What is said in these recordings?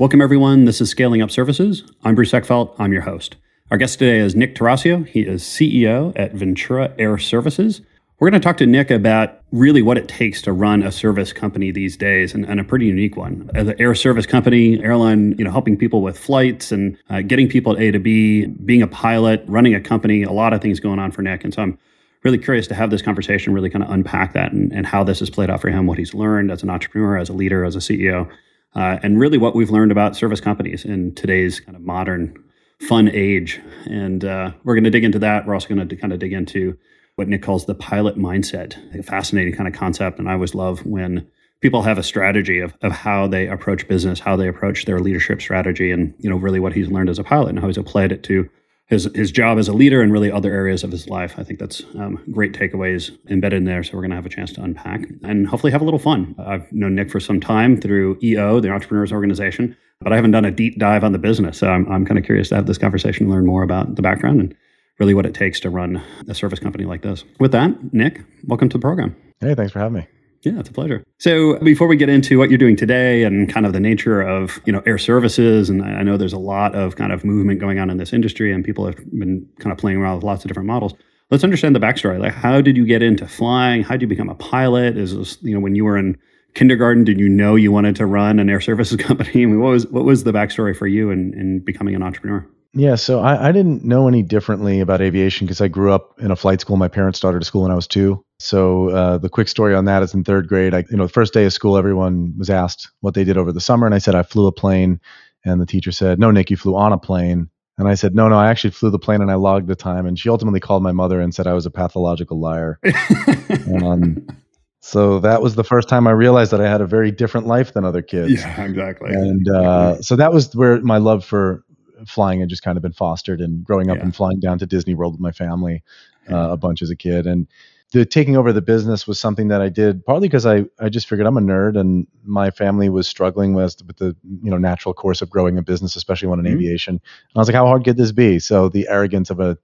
Welcome, everyone. This is Scaling Up Services. I'm Bruce Eckfeldt. I'm your host. Our guest today is Nick Tarascio. He is CEO at Ventura Air Services. We're going to talk to Nick about really what it takes to run a service company these days, and, and a pretty unique one. As an air service company, airline, you know, helping people with flights and uh, getting people A to B, being a pilot, running a company, a lot of things going on for Nick. And so I'm really curious to have this conversation, really kind of unpack that and, and how this has played out for him, what he's learned as an entrepreneur, as a leader, as a CEO uh, and really what we've learned about service companies in today's kind of modern fun age. And uh, we're going to dig into that. We're also going to kind of dig into what Nick calls the pilot mindset, a fascinating kind of concept. And I always love when people have a strategy of, of how they approach business, how they approach their leadership strategy, and you know really what he's learned as a pilot and how he's applied it to his his job as a leader and really other areas of his life. I think that's um, great takeaways embedded in there. So we're going to have a chance to unpack and hopefully have a little fun. I've known Nick for some time through EO, the Entrepreneurs Organization, but I haven't done a deep dive on the business. So I'm, I'm kind of curious to have this conversation and learn more about the background and really what it takes to run a service company like this. With that, Nick, welcome to the program. Hey, thanks for having me. Yeah, it's a pleasure. So before we get into what you're doing today and kind of the nature of, you know, air services, and I know there's a lot of kind of movement going on in this industry and people have been kind of playing around with lots of different models. Let's understand the backstory. Like how did you get into flying? How did you become a pilot? Is this, you know, when you were in kindergarten, did you know you wanted to run an air services company? I mean, what was what was the backstory for you in, in becoming an entrepreneur? Yeah, so I, I didn't know any differently about aviation because I grew up in a flight school. My parents started a school when I was two. So uh, the quick story on that is in third grade, I, you know, the first day of school, everyone was asked what they did over the summer, and I said I flew a plane, and the teacher said, "No, Nick, you flew on a plane." And I said, "No, no, I actually flew the plane, and I logged the time." And she ultimately called my mother and said I was a pathological liar. um, so that was the first time I realized that I had a very different life than other kids. Yeah, exactly. And uh, so that was where my love for flying had just kind of been fostered and growing up yeah. and flying down to Disney World with my family uh, a bunch as a kid. And the taking over the business was something that I did partly because I, I just figured I'm a nerd and my family was struggling with, with the you know natural course of growing a business, especially one in mm-hmm. aviation. And I was like, how hard could this be? So the arrogance of a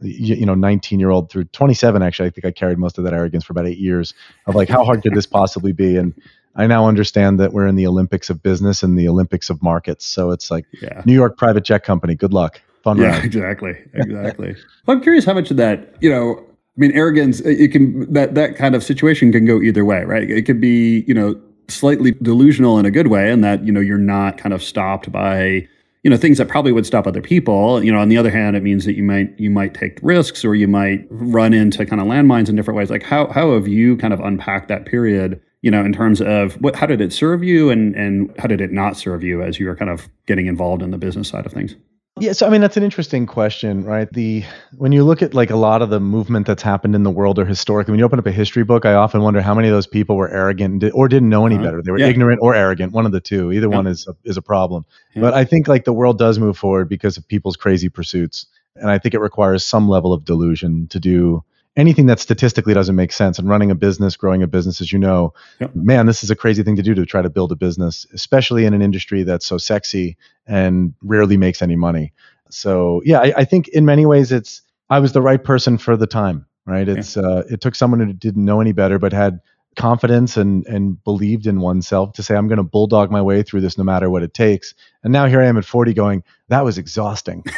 you know 19 year old through 27 actually i think i carried most of that arrogance for about eight years of like how hard could this possibly be and I now understand that we're in the Olympics of business and the Olympics of markets. So it's like yeah. New York private jet company. Good luck. Fun yeah, ride. exactly. Exactly. well, I'm curious how much of that, you know, I mean, arrogance, it can, that, that kind of situation can go either way, right? It could be, you know, slightly delusional in a good way and that, you know, you're not kind of stopped by, you know things that probably would stop other people you know on the other hand it means that you might you might take risks or you might run into kind of landmines in different ways like how how have you kind of unpacked that period you know, in terms of what, how did it serve you and, and how did it not serve you as you were kind of getting involved in the business side of things? Yeah, so I mean that's an interesting question, right? The when you look at like a lot of the movement that's happened in the world or historically, when you open up a history book, I often wonder how many of those people were arrogant or didn't know any uh-huh. better. They were yeah. ignorant or arrogant, one of the two. Either yeah. one is a, is a problem. Yeah. But I think like the world does move forward because of people's crazy pursuits, and I think it requires some level of delusion to do anything that statistically doesn't make sense. And running a business, growing a business, as you know, yep. man, this is a crazy thing to do to try to build a business, especially in an industry that's so sexy and rarely makes any money. So yeah, I, I think in many ways it's I was the right person for the time. Right? It's yeah. uh, it took someone who didn't know any better but had confidence and and believed in oneself to say I'm going to bulldog my way through this no matter what it takes. And now here I am at 40 going that was exhausting.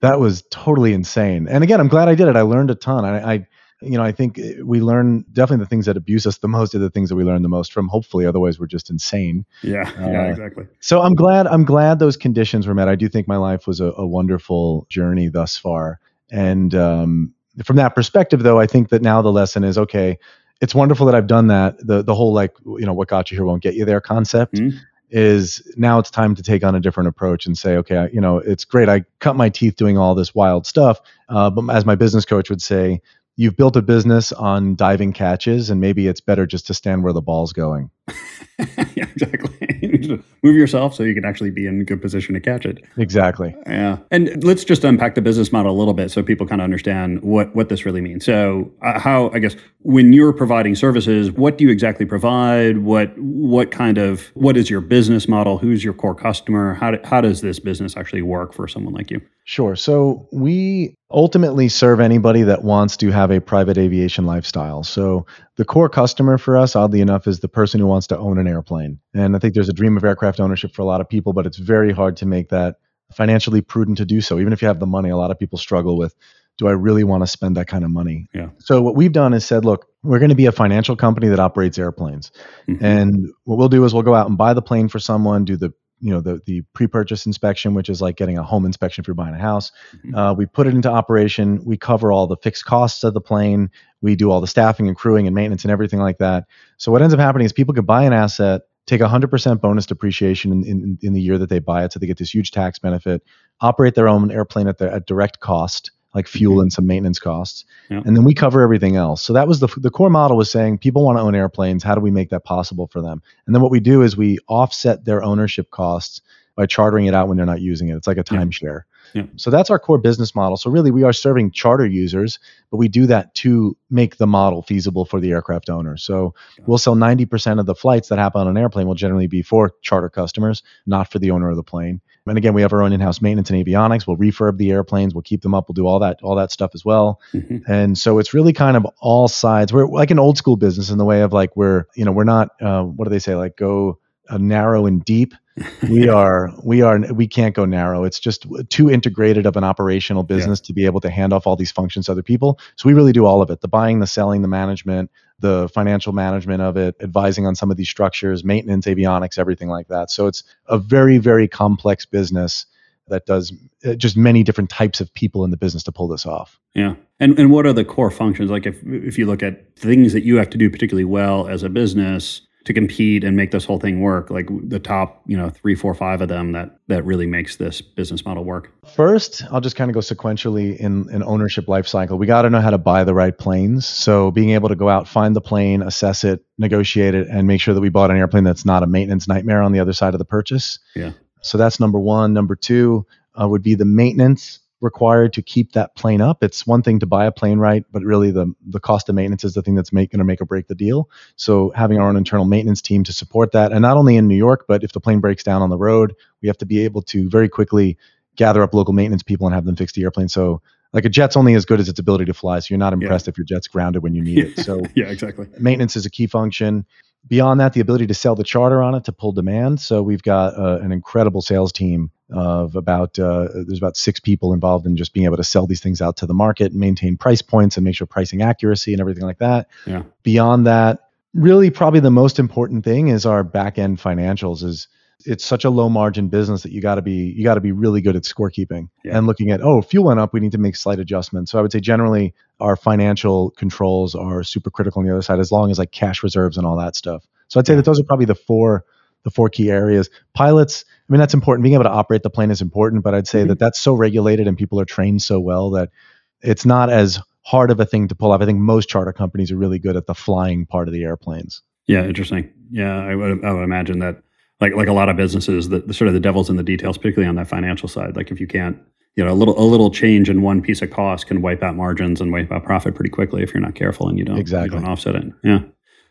that was totally insane. And again, I'm glad I did it. I learned a ton. I, I you know, I think we learn definitely the things that abuse us the most are the things that we learn the most from. Hopefully, otherwise we're just insane. Yeah, uh, yeah, exactly. So I'm glad I'm glad those conditions were met. I do think my life was a, a wonderful journey thus far. And um, from that perspective, though, I think that now the lesson is okay it's wonderful that I've done that. The the whole like you know what got you here won't get you there concept mm-hmm. Is now it's time to take on a different approach and say okay you know it's great. I cut my teeth doing all this wild stuff, uh, but as my business coach would say, you've built a business on diving catches and maybe it's better just to stand where the ball's going. yeah, exactly. Move yourself so you can actually be in a good position to catch it. Exactly. Yeah. And let's just unpack the business model a little bit so people kind of understand what what this really means. So, uh, how I guess when you're providing services, what do you exactly provide? What what kind of what is your business model? Who's your core customer? How do, how does this business actually work for someone like you? Sure. So, we ultimately serve anybody that wants to have a private aviation lifestyle. So, the core customer for us, oddly enough, is the person who wants to own an airplane. And I think there's a dream of aircraft ownership for a lot of people, but it's very hard to make that financially prudent to do so. Even if you have the money, a lot of people struggle with do I really want to spend that kind of money? Yeah. So what we've done is said, look, we're going to be a financial company that operates airplanes. Mm-hmm. And what we'll do is we'll go out and buy the plane for someone, do the you know the the pre-purchase inspection which is like getting a home inspection if you're buying a house. Mm-hmm. uh, we put it into operation. We cover all the fixed costs of the plane. We do all the staffing and crewing and maintenance and everything like that. So what ends up happening is people could buy an asset take 100% bonus depreciation in, in, in the year that they buy it so they get this huge tax benefit operate their own airplane at, the, at direct cost like fuel and some maintenance costs. Yeah. And then we cover everything else. So that was the the core model was saying people want to own airplanes. How do we make that possible for them? And then what we do is we offset their ownership costs by chartering it out when they're not using it. It's like a timeshare. Yeah. Yeah. So that's our core business model. So really we are serving charter users, but we do that to make the model feasible for the aircraft owner. So we'll sell 90% of the flights that happen on an airplane will generally be for charter customers, not for the owner of the plane. And again, we have our own in-house maintenance and avionics. We'll refurb the airplanes. We'll keep them up. We'll do all that, all that stuff as well. Mm-hmm. And so it's really kind of all sides. We're like an old school business in the way of like we're, you know, we're not. Uh, what do they say? Like go uh, narrow and deep. we are we are we can't go narrow it's just too integrated of an operational business yeah. to be able to hand off all these functions to other people so we really do all of it the buying the selling the management the financial management of it, advising on some of these structures, maintenance, avionics, everything like that. So it's a very, very complex business that does uh, just many different types of people in the business to pull this off. Yeah. And and what are the core functions? Like if if you look at things that you have to do particularly well as a business, to compete and make this whole thing work like the top you know three four five of them that that really makes this business model work. First i'll just kind of go sequentially in an ownership life cycle. We got to know how to buy the right planes. So being able to go out find the plane assess it negotiate it and make sure that we bought an airplane that's not a maintenance nightmare on the other side of the purchase. Yeah. So that's number one. Number two uh, would be the maintenance required to keep that plane up. It's one thing to buy a plane right, but really the the cost of maintenance is the thing that's going to make or break the deal. So having our own internal maintenance team to support that, and not only in New York, but if the plane breaks down on the road, we have to be able to very quickly gather up local maintenance people and have them fix the airplane. So like a jet's only as good as its ability to fly. So you're not impressed yeah. if your jet's grounded when you need it. So yeah, exactly. Maintenance is a key function beyond that, the ability to sell the charter on it to pull demand. So we've got uh, an incredible sales team of about uh, there's about six people involved in just being able to sell these things out to the market and maintain price points and make sure pricing accuracy and everything like that. Yeah. Beyond that, really probably the most important thing is our back end financials is it's such a low margin business that you got to be you got to be really good at scorekeeping yeah. and looking at oh fuel went up we need to make slight adjustments so i would say generally our financial controls are super critical on the other side as long as like cash reserves and all that stuff so i'd say that those are probably the four the four key areas pilots i mean that's important being able to operate the plane is important but i'd say mm-hmm. that that's so regulated and people are trained so well that it's not as hard of a thing to pull off i think most charter companies are really good at the flying part of the airplanes yeah interesting yeah i would, I would imagine that like like a lot of businesses, the, sort of the devil's in the details, particularly on that financial side. Like if you can't you know a little a little change in one piece of cost can wipe out margins and wipe out profit pretty quickly if you're not careful and you don't exactly you don't offset it. Yeah.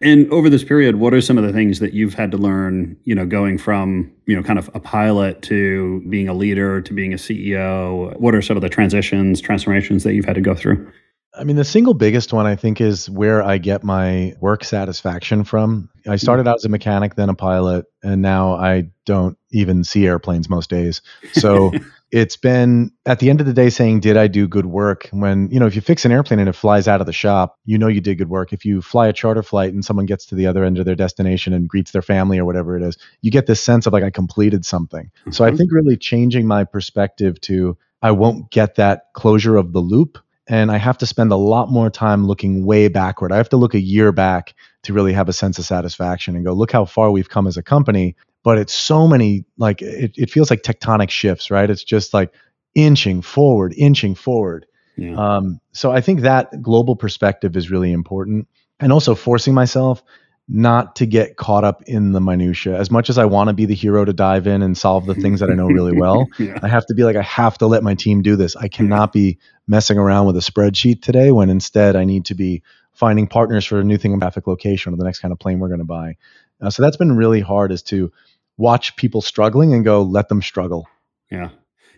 And over this period, what are some of the things that you've had to learn, you know, going from, you know, kind of a pilot to being a leader to being a CEO? What are some of the transitions, transformations that you've had to go through? I mean, the single biggest one I think is where I get my work satisfaction from. I hmm. started out as a mechanic, then a pilot, and now I don't even see airplanes most days. So it's been at the end of the day saying, Did I do good work? When, you know, if you fix an airplane and it flies out of the shop, you know you did good work. If you fly a charter flight and someone gets to the other end of their destination and greets their family or whatever it is, you get this sense of like, I completed something. Mm-hmm. So I mm-hmm. think really changing my perspective to, I won't get that closure of the loop and I have to spend a lot more time looking way backward. I have to look a year back to really have a sense of satisfaction and go, look how far we've come as a company. But it's so many, like, it, it feels like tectonic shifts, right? It's just like inching forward, inching forward. Yeah. Um, so I think that global perspective is really important. And also forcing myself not to get caught up in the minutia. As much as I want to be the hero to dive in and solve the things that I know really well, yeah. I have to be like I have to let my team do this. I cannot be messing around with a spreadsheet today when instead I need to be finding partners for a new thing a graphic location or the next kind of plane we're going to buy. Uh, so that's been really hard is to watch people struggling and go let them struggle. Yeah.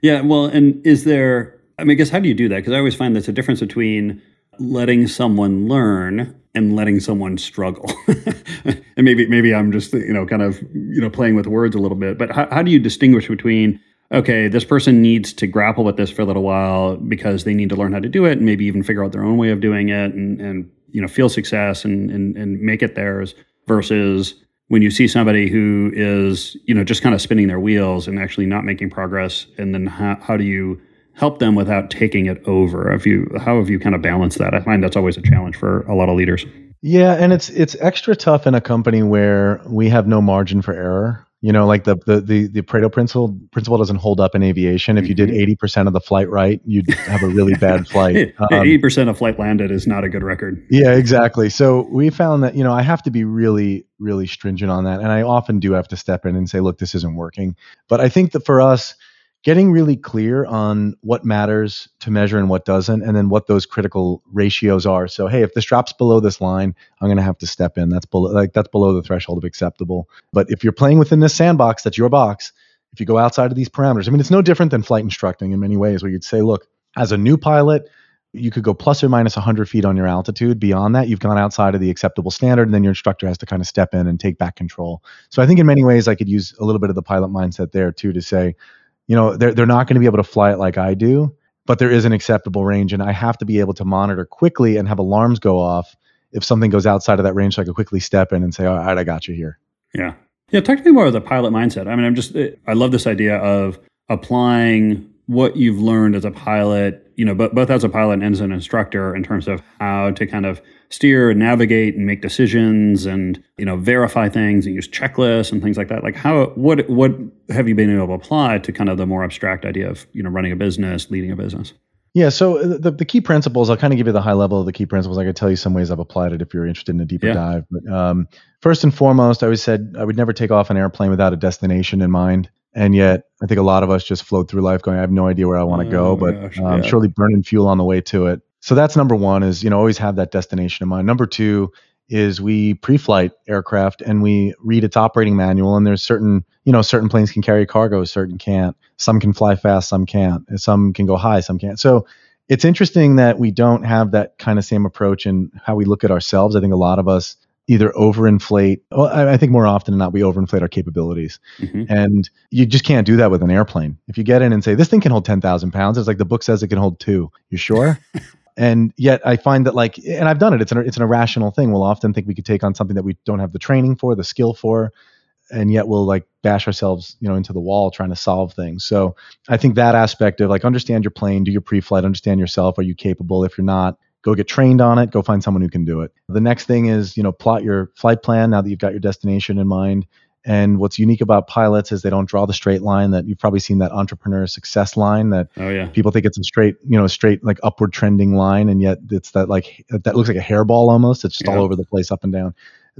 Yeah, well, and is there I mean I guess how do you do that? Because I always find there's a difference between letting someone learn and letting someone struggle. and maybe maybe I'm just you know kind of you know playing with words a little bit. But how, how do you distinguish between okay, this person needs to grapple with this for a little while because they need to learn how to do it and maybe even figure out their own way of doing it and and you know feel success and and, and make it theirs versus when you see somebody who is you know just kind of spinning their wheels and actually not making progress and then how, how do you help them without taking it over? Have you how have you kind of balanced that? I find that's always a challenge for a lot of leaders. Yeah, and it's it's extra tough in a company where we have no margin for error. You know, like the the the, the Pareto principle principle doesn't hold up in aviation. If you did mm-hmm. eighty percent of the flight right, you'd have a really bad flight. Um, eighty um, percent of flight landed is not a good record. Yeah, exactly. So we found that you know I have to be really really stringent on that, and I often do have to step in and say, look, this isn't working. But I think that for us getting really clear on what matters to measure and what doesn't, and then what those critical ratios are. So, hey, if this drops below this line, I'm going to have to step in. That's below, like that's below the threshold of acceptable. But if you're playing within this sandbox, that's your box. If you go outside of these parameters, I mean, it's no different than flight instructing in many ways, where you'd say, look, as a new pilot, you could go plus or minus 100 feet on your altitude. Beyond that, you've gone outside of the acceptable standard, and then your instructor has to kind of step in and take back control. So I think in many ways, I could use a little bit of the pilot mindset there too to say, you know, they're, they're not going to be able to fly it like I do, but there is an acceptable range. And I have to be able to monitor quickly and have alarms go off if something goes outside of that range so I can quickly step in and say, all right, I got you here. Yeah. Yeah. Me more of the pilot mindset. I mean, I'm just, I love this idea of applying what you've learned as a pilot, you know, but both as a pilot and as an instructor in terms of how to kind of steer and navigate and make decisions and you know verify things and use checklists and things like that like how what what have you been able to apply to kind of the more abstract idea of you know running a business leading a business yeah so uh, the, the key principles i'll kind of give you the high level of the key principles i could tell you some ways i've applied it if you're interested in a deeper yeah. dive but um, first and foremost i always said i would never take off an airplane without a destination in mind and yet i think a lot of us just float through life going i have no idea where i want to oh, go but gosh, um, yeah. surely burning fuel on the way to it so that's number one is, you know, always have that destination in mind. Number two is we pre-flight aircraft and we read its operating manual and there's certain, you know, certain planes can carry cargo, certain can't. Some can fly fast, some can't. Some can go high, some can't. So it's interesting that we don't have that kind of same approach in how we look at ourselves. I think a lot of us either overinflate. Well, I think more often than not, we overinflate our capabilities, mm-hmm. and you just can't do that with an airplane. If you get in and say this thing can hold ten thousand pounds, it's like the book says it can hold two. You sure? and yet I find that like, and I've done it. It's an it's an irrational thing. We'll often think we could take on something that we don't have the training for, the skill for, and yet we'll like bash ourselves, you know, into the wall trying to solve things. So I think that aspect of like understand your plane, do your pre-flight, understand yourself. Are you capable? If you're not, go get trained on it. Go find someone who can do it. The next thing is, you know, plot your flight plan now that you've got your destination in mind and what's unique about pilots is they don't draw the straight line that you've probably seen that entrepreneur success line that oh, yeah. people think it's a straight, you know, straight like upward trending line. And yet it's that like, that looks like a hairball almost. It's just yeah. all over the place, up and down.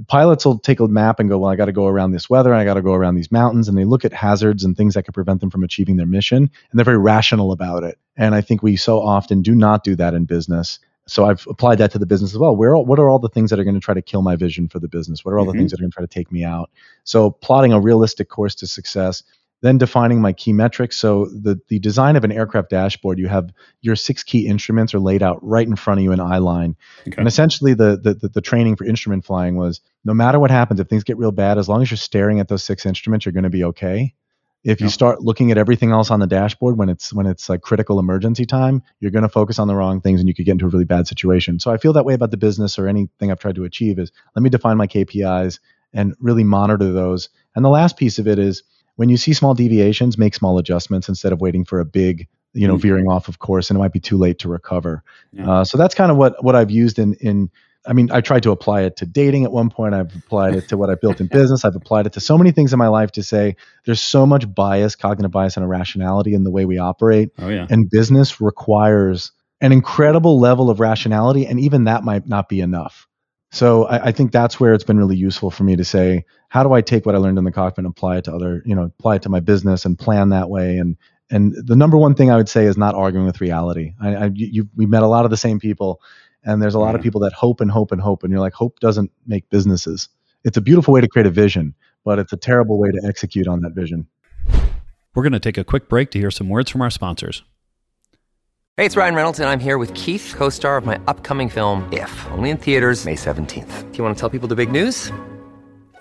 pilots will take a map and go, well, I got to go around this weather, I got to go around these mountains, and they look at hazards and things that could prevent them from achieving their mission, and they're very rational about it. And I think we so often do not do that in business. So I've applied that to the business as well. Where what are all the things that are going to try to kill my vision for the business? What are all mm-hmm. the things that are going to try to take me out? So plotting a realistic course to success, then defining my key metrics. So the the design of an aircraft dashboard, you have your six key instruments are laid out right in front of you in eye line. Okay. And essentially the, the, the the training for instrument flying was no matter what happens, if things get real bad, as long as you're staring at those six instruments, you're going to be okay. If you start looking at everything else on the dashboard when it's when it's like critical emergency time, you're going to focus on the wrong things and you could get into a really bad situation. So I feel that way about the business or anything I've tried to achieve is let me define my KPIs and really monitor those. And the last piece of it is when you see small deviations, make small adjustments instead of waiting for a big you know mm-hmm. veering off of course and it might be too late to recover yeah. uh, so that's kind of what what i've used in in I mean, I tried to apply it to dating at one point. I've applied it to what I built in business. I've applied it to so many things in my life to say there's so much bias, cognitive bias, and irrationality in the way we operate. Oh, yeah. And business requires an incredible level of rationality, and even that might not be enough. So I, I, think that's where it's been really useful for me to say, how do I take what I learned in the cockpit and apply it to other, you know, apply it to my business and plan that way? And and the number one thing I would say is not arguing with reality. I, I you, we met a lot of the same people and there's a lot of mm-hmm. people that hope and hope and hope. And you're like, hope doesn't make businesses. It's a beautiful way to create a vision, but it's a terrible way to execute on that vision. We're going to take a quick break to hear some words from our sponsors. Hey, it's Ryan Reynolds, and I'm here with Keith, co star of my upcoming film, If, only in theaters, May 17th. Do you want to tell people the big news?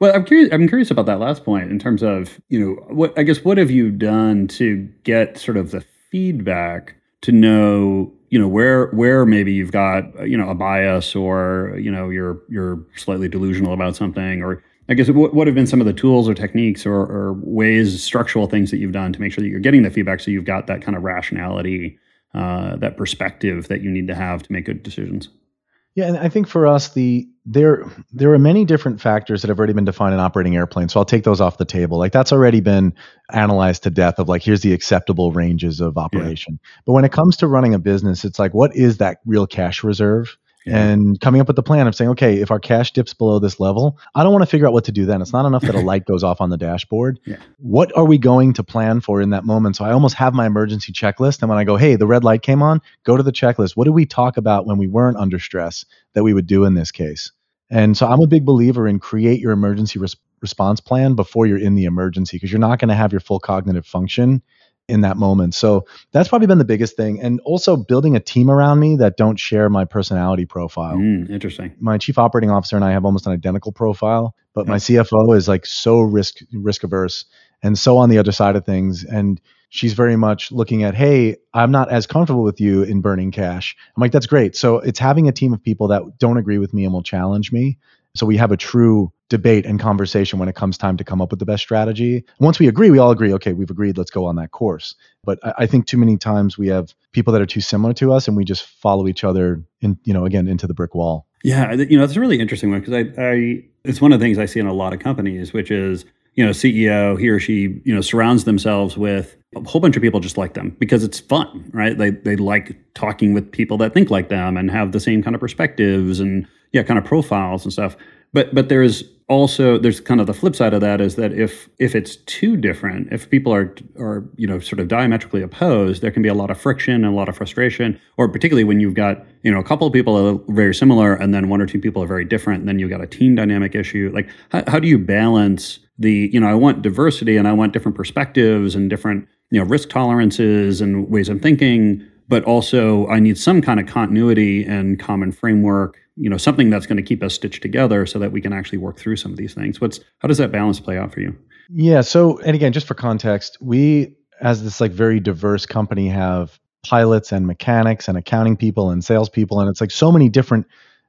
Well, I'm curious. I'm curious about that last point in terms of you know what I guess what have you done to get sort of the feedback to know you know where where maybe you've got you know a bias or you know you're you're slightly delusional about something or I guess what, what have been some of the tools or techniques or, or ways structural things that you've done to make sure that you're getting the feedback so you've got that kind of rationality uh, that perspective that you need to have to make good decisions. Yeah, and I think for us, the there there are many different factors that have already been defined in operating airplanes. So I'll take those off the table. Like that's already been analyzed to death of like here's the acceptable ranges of operation. Yeah. But when it comes to running a business, it's like what is that real cash reserve? Yeah. and coming up with the plan of saying, okay, if our cash dips below this level, I don't want to figure out what to do then. It's not enough that a light goes off on the dashboard. Yeah. What are we going to plan for in that moment? So I almost have my emergency checklist. And when I go, hey, the red light came on, go to the checklist. What did we talk about when we weren't under stress that we would do in this case? And so I'm a big believer in create your emergency res- response plan before you're in the emergency because you're not going to have your full cognitive function in that moment. So that's probably been the biggest thing. And also building a team around me that don't share my personality profile. Mm, interesting. My chief operating officer and I have almost an identical profile, but my CFO is like so risk risk averse and so on the other side of things. And she's very much looking at, hey, I'm not as comfortable with you in burning cash. I'm like, that's great. So it's having a team of people that don't agree with me and will challenge me. So we have a true debate and conversation when it comes time to come up with the best strategy. Once we agree, we all agree, okay, we've agreed, let's go on that course. But I, I, think too many times we have people that are too similar to us and we just follow each other in, you know, again, into the brick wall. Yeah, you know, it's a really interesting one because I, I, it's one of the things I see in a lot of companies, which is, you know, CEO, he or she, you know, surrounds themselves with a whole bunch of people just like them because it's fun, right? They, they like talking with people that think like them and have the same kind of perspectives and, yeah, kind of profiles and stuff. But but there's also there's kind of the flip side of that is that if if it's too different, if people are are you know sort of diametrically opposed, there can be a lot of friction and a lot of frustration. Or particularly when you've got you know a couple of people are very similar and then one or two people are very different, and then you've got a team dynamic issue. Like how, how do you balance the you know I want diversity and I want different perspectives and different you know risk tolerances and ways of thinking but also I need some kind of continuity and common framework you know something that's going to keep us stitched together so that we can actually work through some of these things what's how does that balance play out for you yeah so and again just for context we as this like very diverse company have pilots and mechanics and accounting people and salespeople and it's like so many different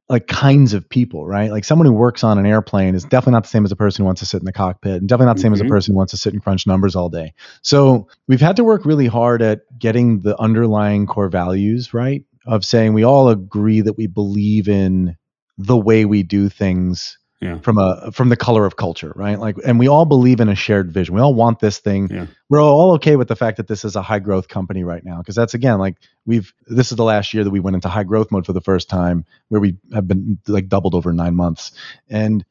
like kinds of people, right? Like someone who works on an airplane is definitely not the same as a person who wants to sit in the cockpit, and definitely not the same as a Mhm. person who wants to sit and crunch numbers all day. So we've had to work really hard at getting the underlying core values right of saying we all agree that we believe in the way we do things Yeah. from a from the color of culture, right? Like, and we all believe in a shared vision. We all want this thing. Yeah. We're all okay with the fact that this is a high growth company right now, because that's again like we've this is the last year that we went into high growth mode for the first time, where we have been like doubled over nine months, and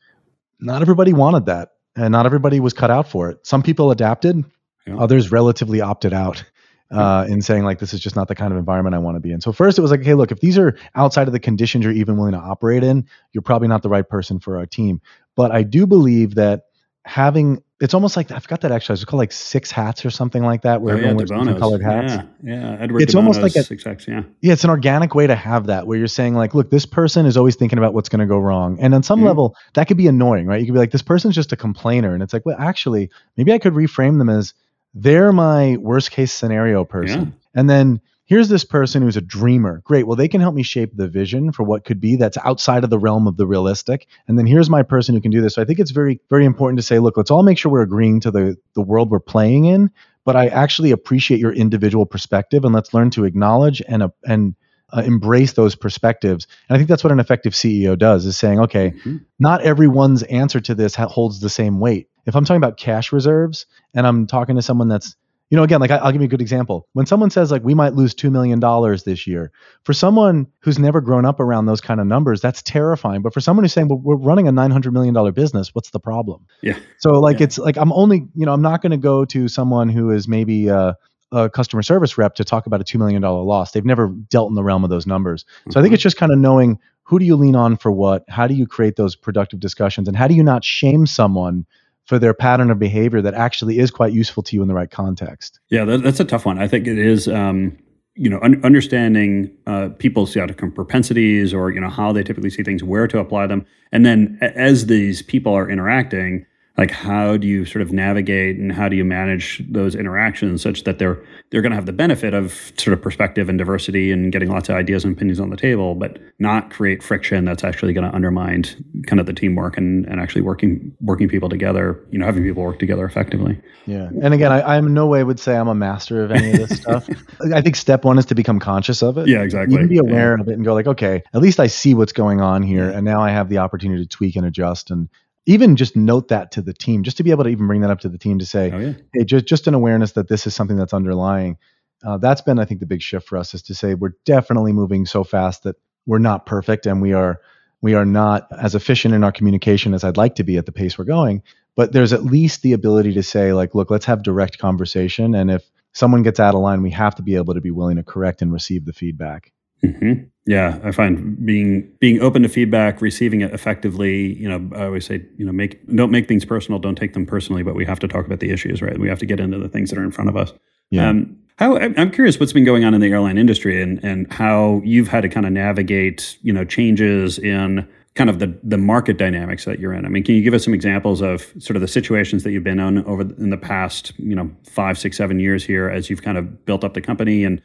not everybody wanted that, and not everybody was cut out for it. Some people adapted, Yeah. others relatively opted out uh, in saying like this is just not the kind of environment I want to be in. So first it was like, hey, look, if these are outside of the conditions you're even willing to operate in, you're probably not the right person for our team. But I do believe that having it's almost like I forgot that actually. It's called like six hats or something like that, where Oh, yeah, everyone wears different DeBono's. colored hats. Yeah, yeah. Edward It's almost like a- six X. Yeah, Yeah, it's an organic way to have that where you're saying like, look, this person is always thinking about what's going to go wrong. And on some Mhm. level, that could be annoying, right? You could be like, this person's just a complainer. And it's like, well, actually, maybe I could reframe them as they're my worst case scenario person. And then here's this person who's a dreamer. Great. Well, they can help me shape the vision for what could be that's outside of the realm of the realistic. And then here's my person who can do this. So I think it's very, very important to say, look, let's all make sure we're agreeing to the the world we're playing in. But I actually appreciate your individual perspective, and let's learn to acknowledge and uh, and uh, embrace those perspectives. And I think that's what an effective CEO does: is saying, okay, Mhm. not everyone's answer to this ha- holds the same weight. If I'm talking about cash reserves, and I'm talking to someone that's you know, again, like I, I'll give you a good example. When someone says like we might lose two million dollars this year, for someone who's never grown up around those kind of numbers, that's terrifying. But for someone who's saying, "Well, we're running a nine hundred million dollar business. What's the problem?" yeah. So like Yeah. it's like I'm only you know I'm not going to go to someone who is maybe a, a customer service rep to talk about a two million dollar loss. They've never dealt in the realm of those numbers. So I think Mhm. it's just kind of knowing who do you lean on for what, how do you create those productive discussions, and how do you not shame someone for their pattern of behavior that actually is quite useful to you in the right context. Yeah, that, that's a tough one. I think it is, um, you know, un- understanding uh, people's kind of propensities or you know how they typically see things, where to apply them, and then as these people are interacting, like how do you sort of navigate and how do you manage those interactions such that they're they're going to have the benefit of sort of perspective and diversity and getting lots of ideas and opinions on the table, but not create friction that's actually going to undermine kind of the teamwork and, and actually working working people together, you know, having people work together effectively. Yeah. And again, I, I in no way would say I'm a master of any of this stuff. I think step one is to become conscious of it. Yeah, exactly. You can be Yeah. aware of it and go like, okay, at least I see what's going on here, and now I have the opportunity to tweak and adjust, and even just note that to the team, just to be able to even bring that up to the team to say, Oh yeah. hey, just just an awareness that this is something that's underlying. Uh, that's been, I think, the big shift for us is to say we're definitely moving so fast that we're not perfect and we are we are not as efficient in our communication as I'd like to be at the pace we're going. But there's at least the ability to say, like, look, let's have direct conversation, and if someone gets out of line, we have to be able to be willing to correct and receive the feedback. Hmm Yeah, I find being being open to feedback, receiving it effectively. You know, I always say, you know, make don't make things personal, don't take them personally, but we have to talk about the issues, right? We have to get into the things that are in front of us. Yeah. Um, how I'm I'm curious what's been going on in the airline industry and and how you've had to kind of navigate, you know, changes in kind of the the market dynamics that you're in. I mean, can you give us some examples of sort of the situations that you've been on over in the past, you know, five, six, seven years here as you've kind of built up the company and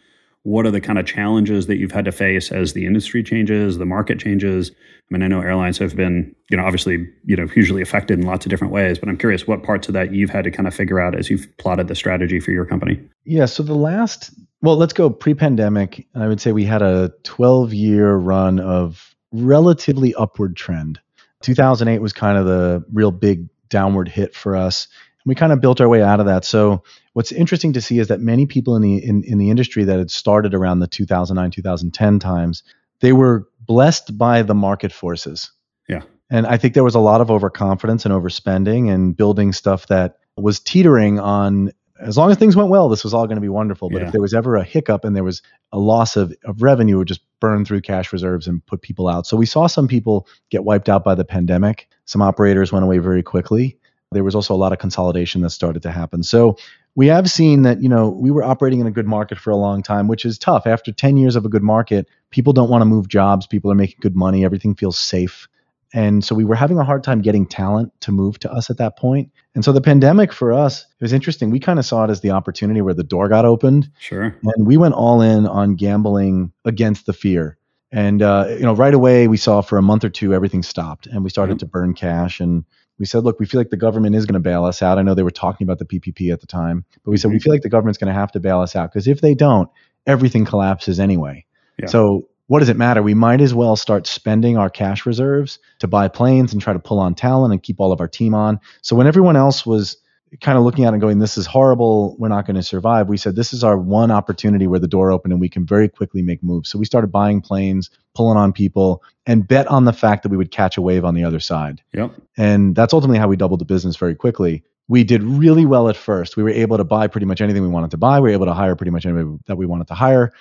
what are the kind of challenges that you've had to face as the industry changes, the market changes? I mean, I know airlines have been, you know, obviously, you know, hugely affected in lots of different ways, but I'm curious what parts of that you've had to kind of figure out as you've plotted the strategy for your company. Yeah. So the last, well, let's go pre-pandemic. I would say we had a 12-year run of relatively upward trend. 2008 was kind of the real big downward hit for us. And We kind of built our way out of that. So what's interesting to see is that many people in the in, in the industry that had started around the 2009 2010 times, they were blessed by the market forces. Yeah. And I think there was a lot of overconfidence and overspending and building stuff that was teetering on as long as things went well, this was all going to be wonderful. But Yeah. if there was ever a hiccup and there was a loss of, of revenue, it would just burn through cash reserves and put people out. So we saw some people get wiped out by the pandemic. Some operators went away very quickly. There was also a lot of consolidation that started to happen. So we have seen that, you know, we were operating in a good market for a long time, which is tough. After 10 years of a good market, people don't want to move jobs. People are making good money. Everything feels safe. And so we were having a hard time getting talent to move to us at that point. And so the pandemic for us, it was interesting. We kind of saw it as the opportunity where the door got opened Sure. and we went all in on gambling against the fear. And uh, you know, right away we saw for a month or two everything stopped, and we started Mhm. to burn cash. And we said, look, we feel like the government is going to bail us out. I know they were talking about the PPP at the time, but we said we Mhm. feel like the government's going to have to bail us out because if they don't, everything collapses anyway. Yeah. So what does it matter? We might as well start spending our cash reserves to buy planes and try to pull on talent and keep all of our team on. So when everyone else was kind of looking at it and going, this is horrible, we're not going to survive, we said, this is our one opportunity where the door opened and we can very quickly make moves. So we started buying planes, pulling on people, and bet on the fact that we would catch a wave on the other side. Yep. And that's ultimately how we doubled the business very quickly. We did really well at first. We were able to buy pretty much anything we wanted to buy. We were able to hire pretty much anybody that we wanted to hire.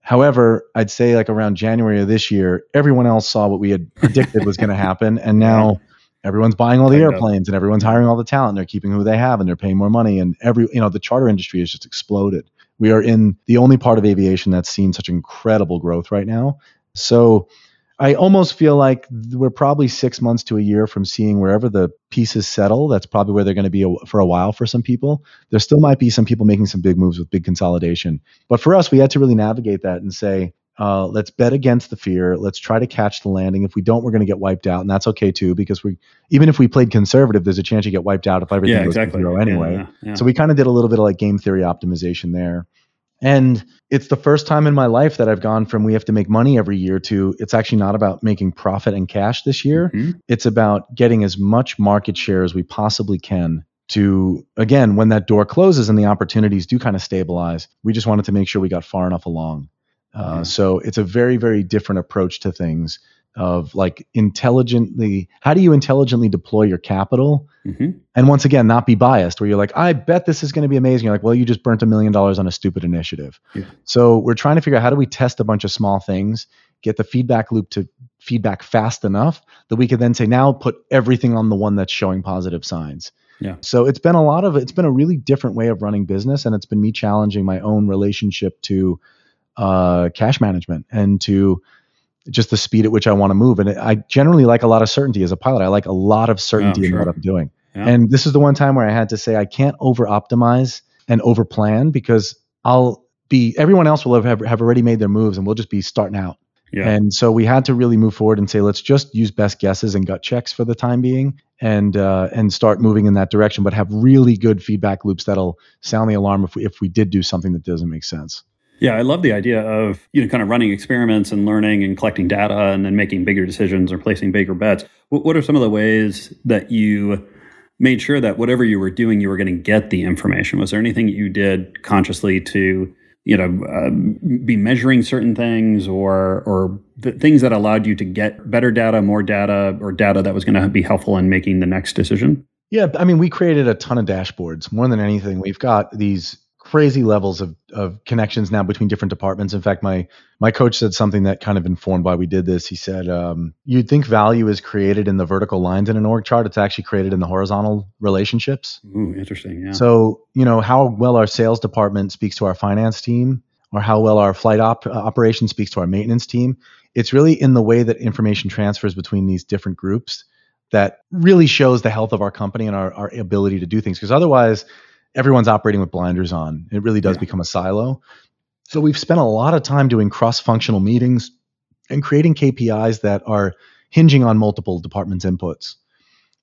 However, I'd say like around January of this year, everyone else saw what we had predicted was going to happen. And now everyone's buying all the airplanes and everyone's hiring all the talent. And they're keeping who they have and they're paying more money. And every, you know, the charter industry has just exploded. We are in the only part of aviation that's seen such incredible growth right now. So I almost feel like we're probably six months to a year from seeing wherever the pieces settle. That's probably where they're going to be a, for a while for some people. There still might be some people making some big moves with big consolidation. But for us, we had to really navigate that and say, uh, let's bet against the fear. Let's try to catch the landing. If we don't, we're going to get wiped out, and that's okay too. Because we, even if we played conservative, there's a chance you get wiped out if everything Yeah, goes to zero anyway. yeah, yeah. So we kind of did a little bit of like game theory optimization there. And it's the first time in my life that I've gone from we have to make money every year to it's actually not about making profit and cash this year. Mhm. It's about getting as much market share as we possibly can to, again, when that door closes and the opportunities do kind of stabilize, we just wanted to make sure we got far enough along. Uh. So it's a very, very different approach to things of like intelligently, how do you intelligently deploy your capital? Mhm. and once again not be biased where you're like i bet this is going to be amazing you're like well you just burnt a million dollars on a stupid initiative Yeah. so we're trying to figure out how do we test a bunch of small things get the feedback loop to feedback fast enough that we could then say now put everything on the one that's showing positive signs Yeah. so it's been a lot of it's been a really different way of running business and it's been me challenging my own relationship to uh, cash management and to just the speed at which I want to move. And I generally like a lot of certainty as a pilot. I like a lot of certainty in sure. what I'm doing. Yeah. And this is the one time where I had to say I can't over optimize and over plan because I'll be everyone else will have have already made their moves and we'll just be starting out. yeah. And so we had to really move forward and say let's just use best guesses and gut checks for the time being and uh, and start moving in that direction, but have really good feedback loops that'll sound the alarm if we if we did do something that doesn't make sense. Yeah, I love the idea of you know kind of running experiments and learning and collecting data and then making bigger decisions or placing bigger bets. What, what are some of the ways that you made sure that whatever you were doing, you were going to get the information? Was there anything you did consciously to you know um, be measuring certain things or or th- things that allowed you to get better data, more data, or data that was going to be helpful in making the next decision? Yeah, I mean, we created a ton of dashboards. More than anything, we've got these crazy levels of, of connections now between different departments. In fact, my my coach said something that kind of informed why we did this. He said, um, "You'd think value is created in the vertical lines in an org chart. It's actually created in the horizontal relationships." Ooh, interesting. Yeah. So, you know, how well our sales department speaks to our finance team or how well our flight op- uh, operation speaks to our maintenance team, it's really in the way that information transfers between these different groups that really shows the health of our company and our, our ability to do things. Because otherwise, everyone's operating with blinders on. It really does Yeah. become a silo. So we've spent a lot of time doing cross-functional meetings and creating KPIs that are hinging on multiple departments' inputs.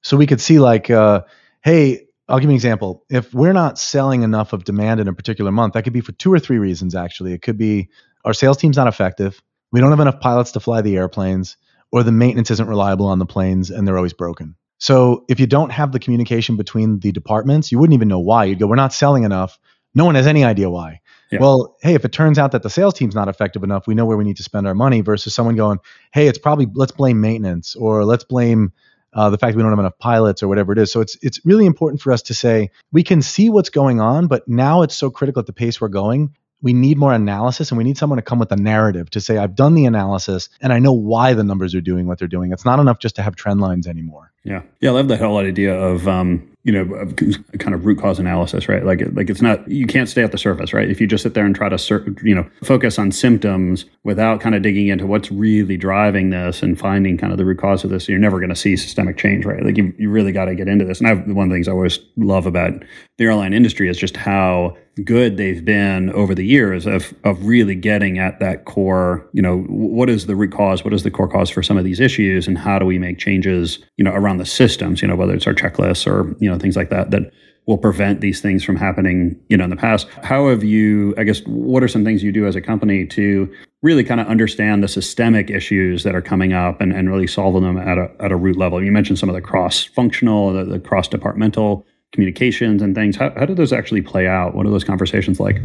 So we could see like, uh, hey, I'll give you an example. If we're not selling enough of demand in a particular month, that could be for two or three reasons. Actually, it could be our sales team's not effective. We don't have enough pilots to fly the airplanes, or the maintenance isn't reliable on the planes and they're always broken. So if you don't have the communication between the departments, you wouldn't even know why. You'd go, we're not selling enough. No one has any idea why. Yeah. Well, hey, if it turns out that the sales team's not effective enough, we know where we need to spend our money versus someone going, hey, it's probably let's blame maintenance or let's blame uh, the fact we don't have enough pilots or whatever it is. So it's it's really important for us to say we can see what's going on, but now it's so critical at the pace we're going. We need more analysis and we need someone to come with a narrative to say, I've done the analysis and I know why the numbers are doing what they're doing. It's not enough just to have trend lines anymore. Yeah. Yeah. I love that whole idea of, um, you know, of kind of root cause analysis, right? Like, like it's not, you can't stay at the surface, right? If you just sit there and try to, you know, focus on symptoms without kind of digging into what's really driving this and finding kind of the root cause of this, you're never going to see systemic change, right? Like you, you really got to get into this. And I've, one of the things I always love about the airline industry is just how good they've been over the years of of really getting at that core you know what is the root cause what is the core cause for some of these issues and how do we make changes you know around the systems you know whether it's our checklists or you know things like that that will prevent these things from happening you know in the past how have you i guess what are some things you do as a company to really kind of understand the systemic issues that are coming up and, and really solving them at a, at a root level you mentioned some of the cross functional the, the cross departmental communications and things. How, how do those actually play out? What are those conversations like?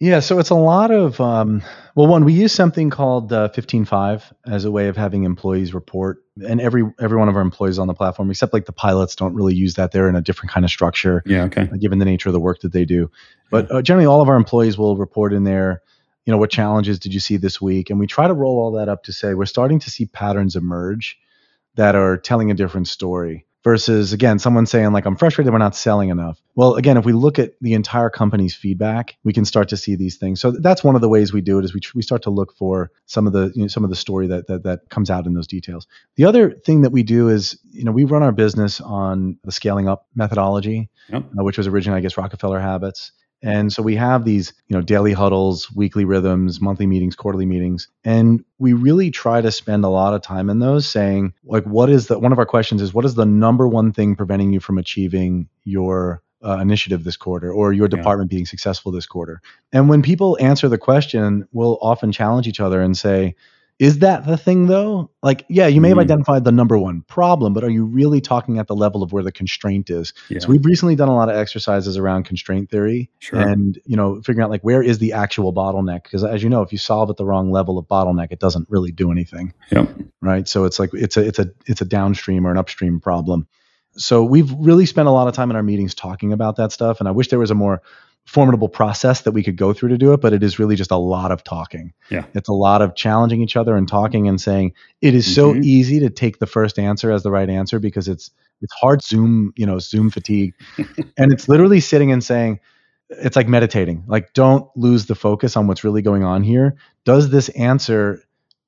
Yeah, so it's a lot of um, well, one we use something called uh, 15Five as a way of having employees report, and every every one of our employees on the platform, except like the pilots, don't really use that. They're in a different kind of structure. Yeah, okay. Uh, given the nature of the work that they do, but uh, generally all of our employees will report in there. You know, what challenges did you see this week? And we try to roll all that up to say we're starting to see patterns emerge that are telling a different story versus again someone saying like i'm frustrated we're not selling enough. Well again if we look at the entire company's feedback we can start to see these things. So that's one of the ways we do it is we, we start to look for some of the you know, some of the story that, that that comes out in those details. The other thing that we do is you know we run our business on the scaling up methodology yep. uh, which was originally i guess rockefeller habits and so we have these, you know, daily huddles, weekly rhythms, monthly meetings, quarterly meetings, and we really try to spend a lot of time in those saying like what is the one of our questions is what is the number one thing preventing you from achieving your uh, initiative this quarter or your department yeah. being successful this quarter. And when people answer the question, we'll often challenge each other and say, is that the thing though? Like, yeah, you may have mm. identified the number one problem, but are you really talking at the level of where the constraint is? Yeah. So we've recently done a lot of exercises around constraint theory sure. and, you know, figuring out like where is the actual bottleneck? Because as you know, if you solve at the wrong level of bottleneck, it doesn't really do anything. Yep. Right. So it's like it's a it's a it's a downstream or an upstream problem. So we've really spent a lot of time in our meetings talking about that stuff. And I wish there was a more formidable process that we could go through to do it, but it is really just a lot of talking. Yeah. It's a lot of challenging each other and talking and saying it is mm-hmm. so easy to take the first answer as the right answer because it's it's hard zoom, you know, zoom fatigue. and it's literally sitting and saying it's like meditating. Like don't lose the focus on what's really going on here. Does this answer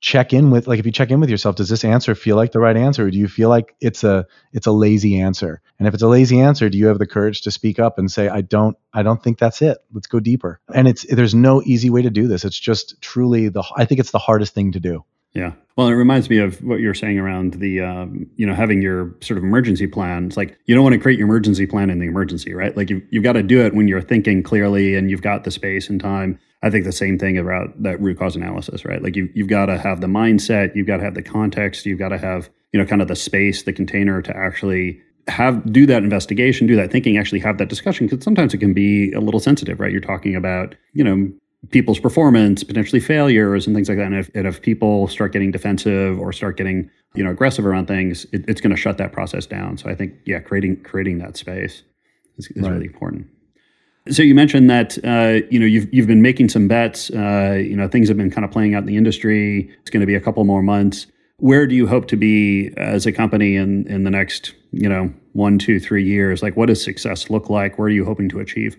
check in with like if you check in with yourself does this answer feel like the right answer or do you feel like it's a it's a lazy answer and if it's a lazy answer do you have the courage to speak up and say i don't i don't think that's it let's go deeper and it's there's no easy way to do this it's just truly the i think it's the hardest thing to do yeah. Well, it reminds me of what you're saying around the, um, you know, having your sort of emergency plan. It's like you don't want to create your emergency plan in the emergency, right? Like you've, you've got to do it when you're thinking clearly and you've got the space and time. I think the same thing about that root cause analysis, right? Like you, you've got to have the mindset, you've got to have the context, you've got to have, you know, kind of the space, the container to actually have do that investigation, do that thinking, actually have that discussion because sometimes it can be a little sensitive, right? You're talking about, you know, people's performance, potentially failures, and things like that. And if, and if people start getting defensive or start getting you know aggressive around things, it, it's going to shut that process down. So I think yeah, creating creating that space is, is right. really important. So you mentioned that uh, you know you've you've been making some bets. Uh, you know things have been kind of playing out in the industry. It's going to be a couple more months. Where do you hope to be as a company in in the next you know one, two, three years? Like, what does success look like? Where are you hoping to achieve?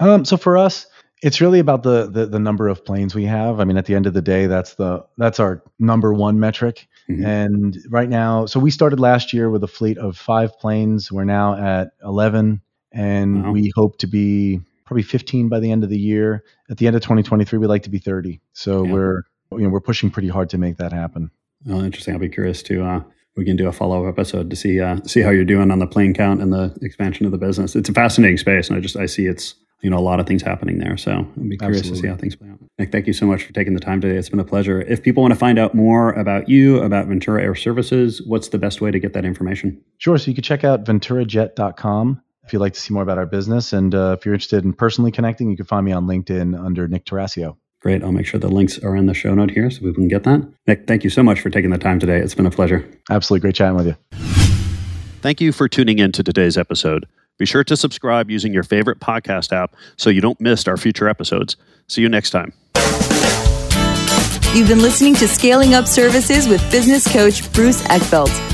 Um, so for us, it's really about the, the, the number of planes we have. I mean, at the end of the day, that's the that's our number one metric. Mm-hmm. And right now, so we started last year with a fleet of five planes. We're now at eleven, and wow. we hope to be probably fifteen by the end of the year. At the end of 2023, we'd like to be thirty. So yeah. we're you know we're pushing pretty hard to make that happen. Oh, interesting. I'll be curious to uh, we can do a follow up episode to see uh, see how you're doing on the plane count and the expansion of the business. It's a fascinating space, and I just I see it's you know a lot of things happening there. So I'd be curious Absolutely. to see how things play out. Nick, thank you so much for taking the time today. It's been a pleasure. If people want to find out more about you, about Ventura Air Services, what's the best way to get that information? Sure. So you can check out venturajet.com if you'd like to see more about our business. And uh, if you're interested in personally connecting, you can find me on LinkedIn under Nick Tarascio. Great. I'll make sure the links are in the show note here so we can get that. Nick, thank you so much for taking the time today. It's been a pleasure. Absolutely. Great chatting with you. Thank you for tuning in to today's episode. Be sure to subscribe using your favorite podcast app so you don't miss our future episodes. See you next time. You've been listening to Scaling Up Services with business coach Bruce Eckfeldt.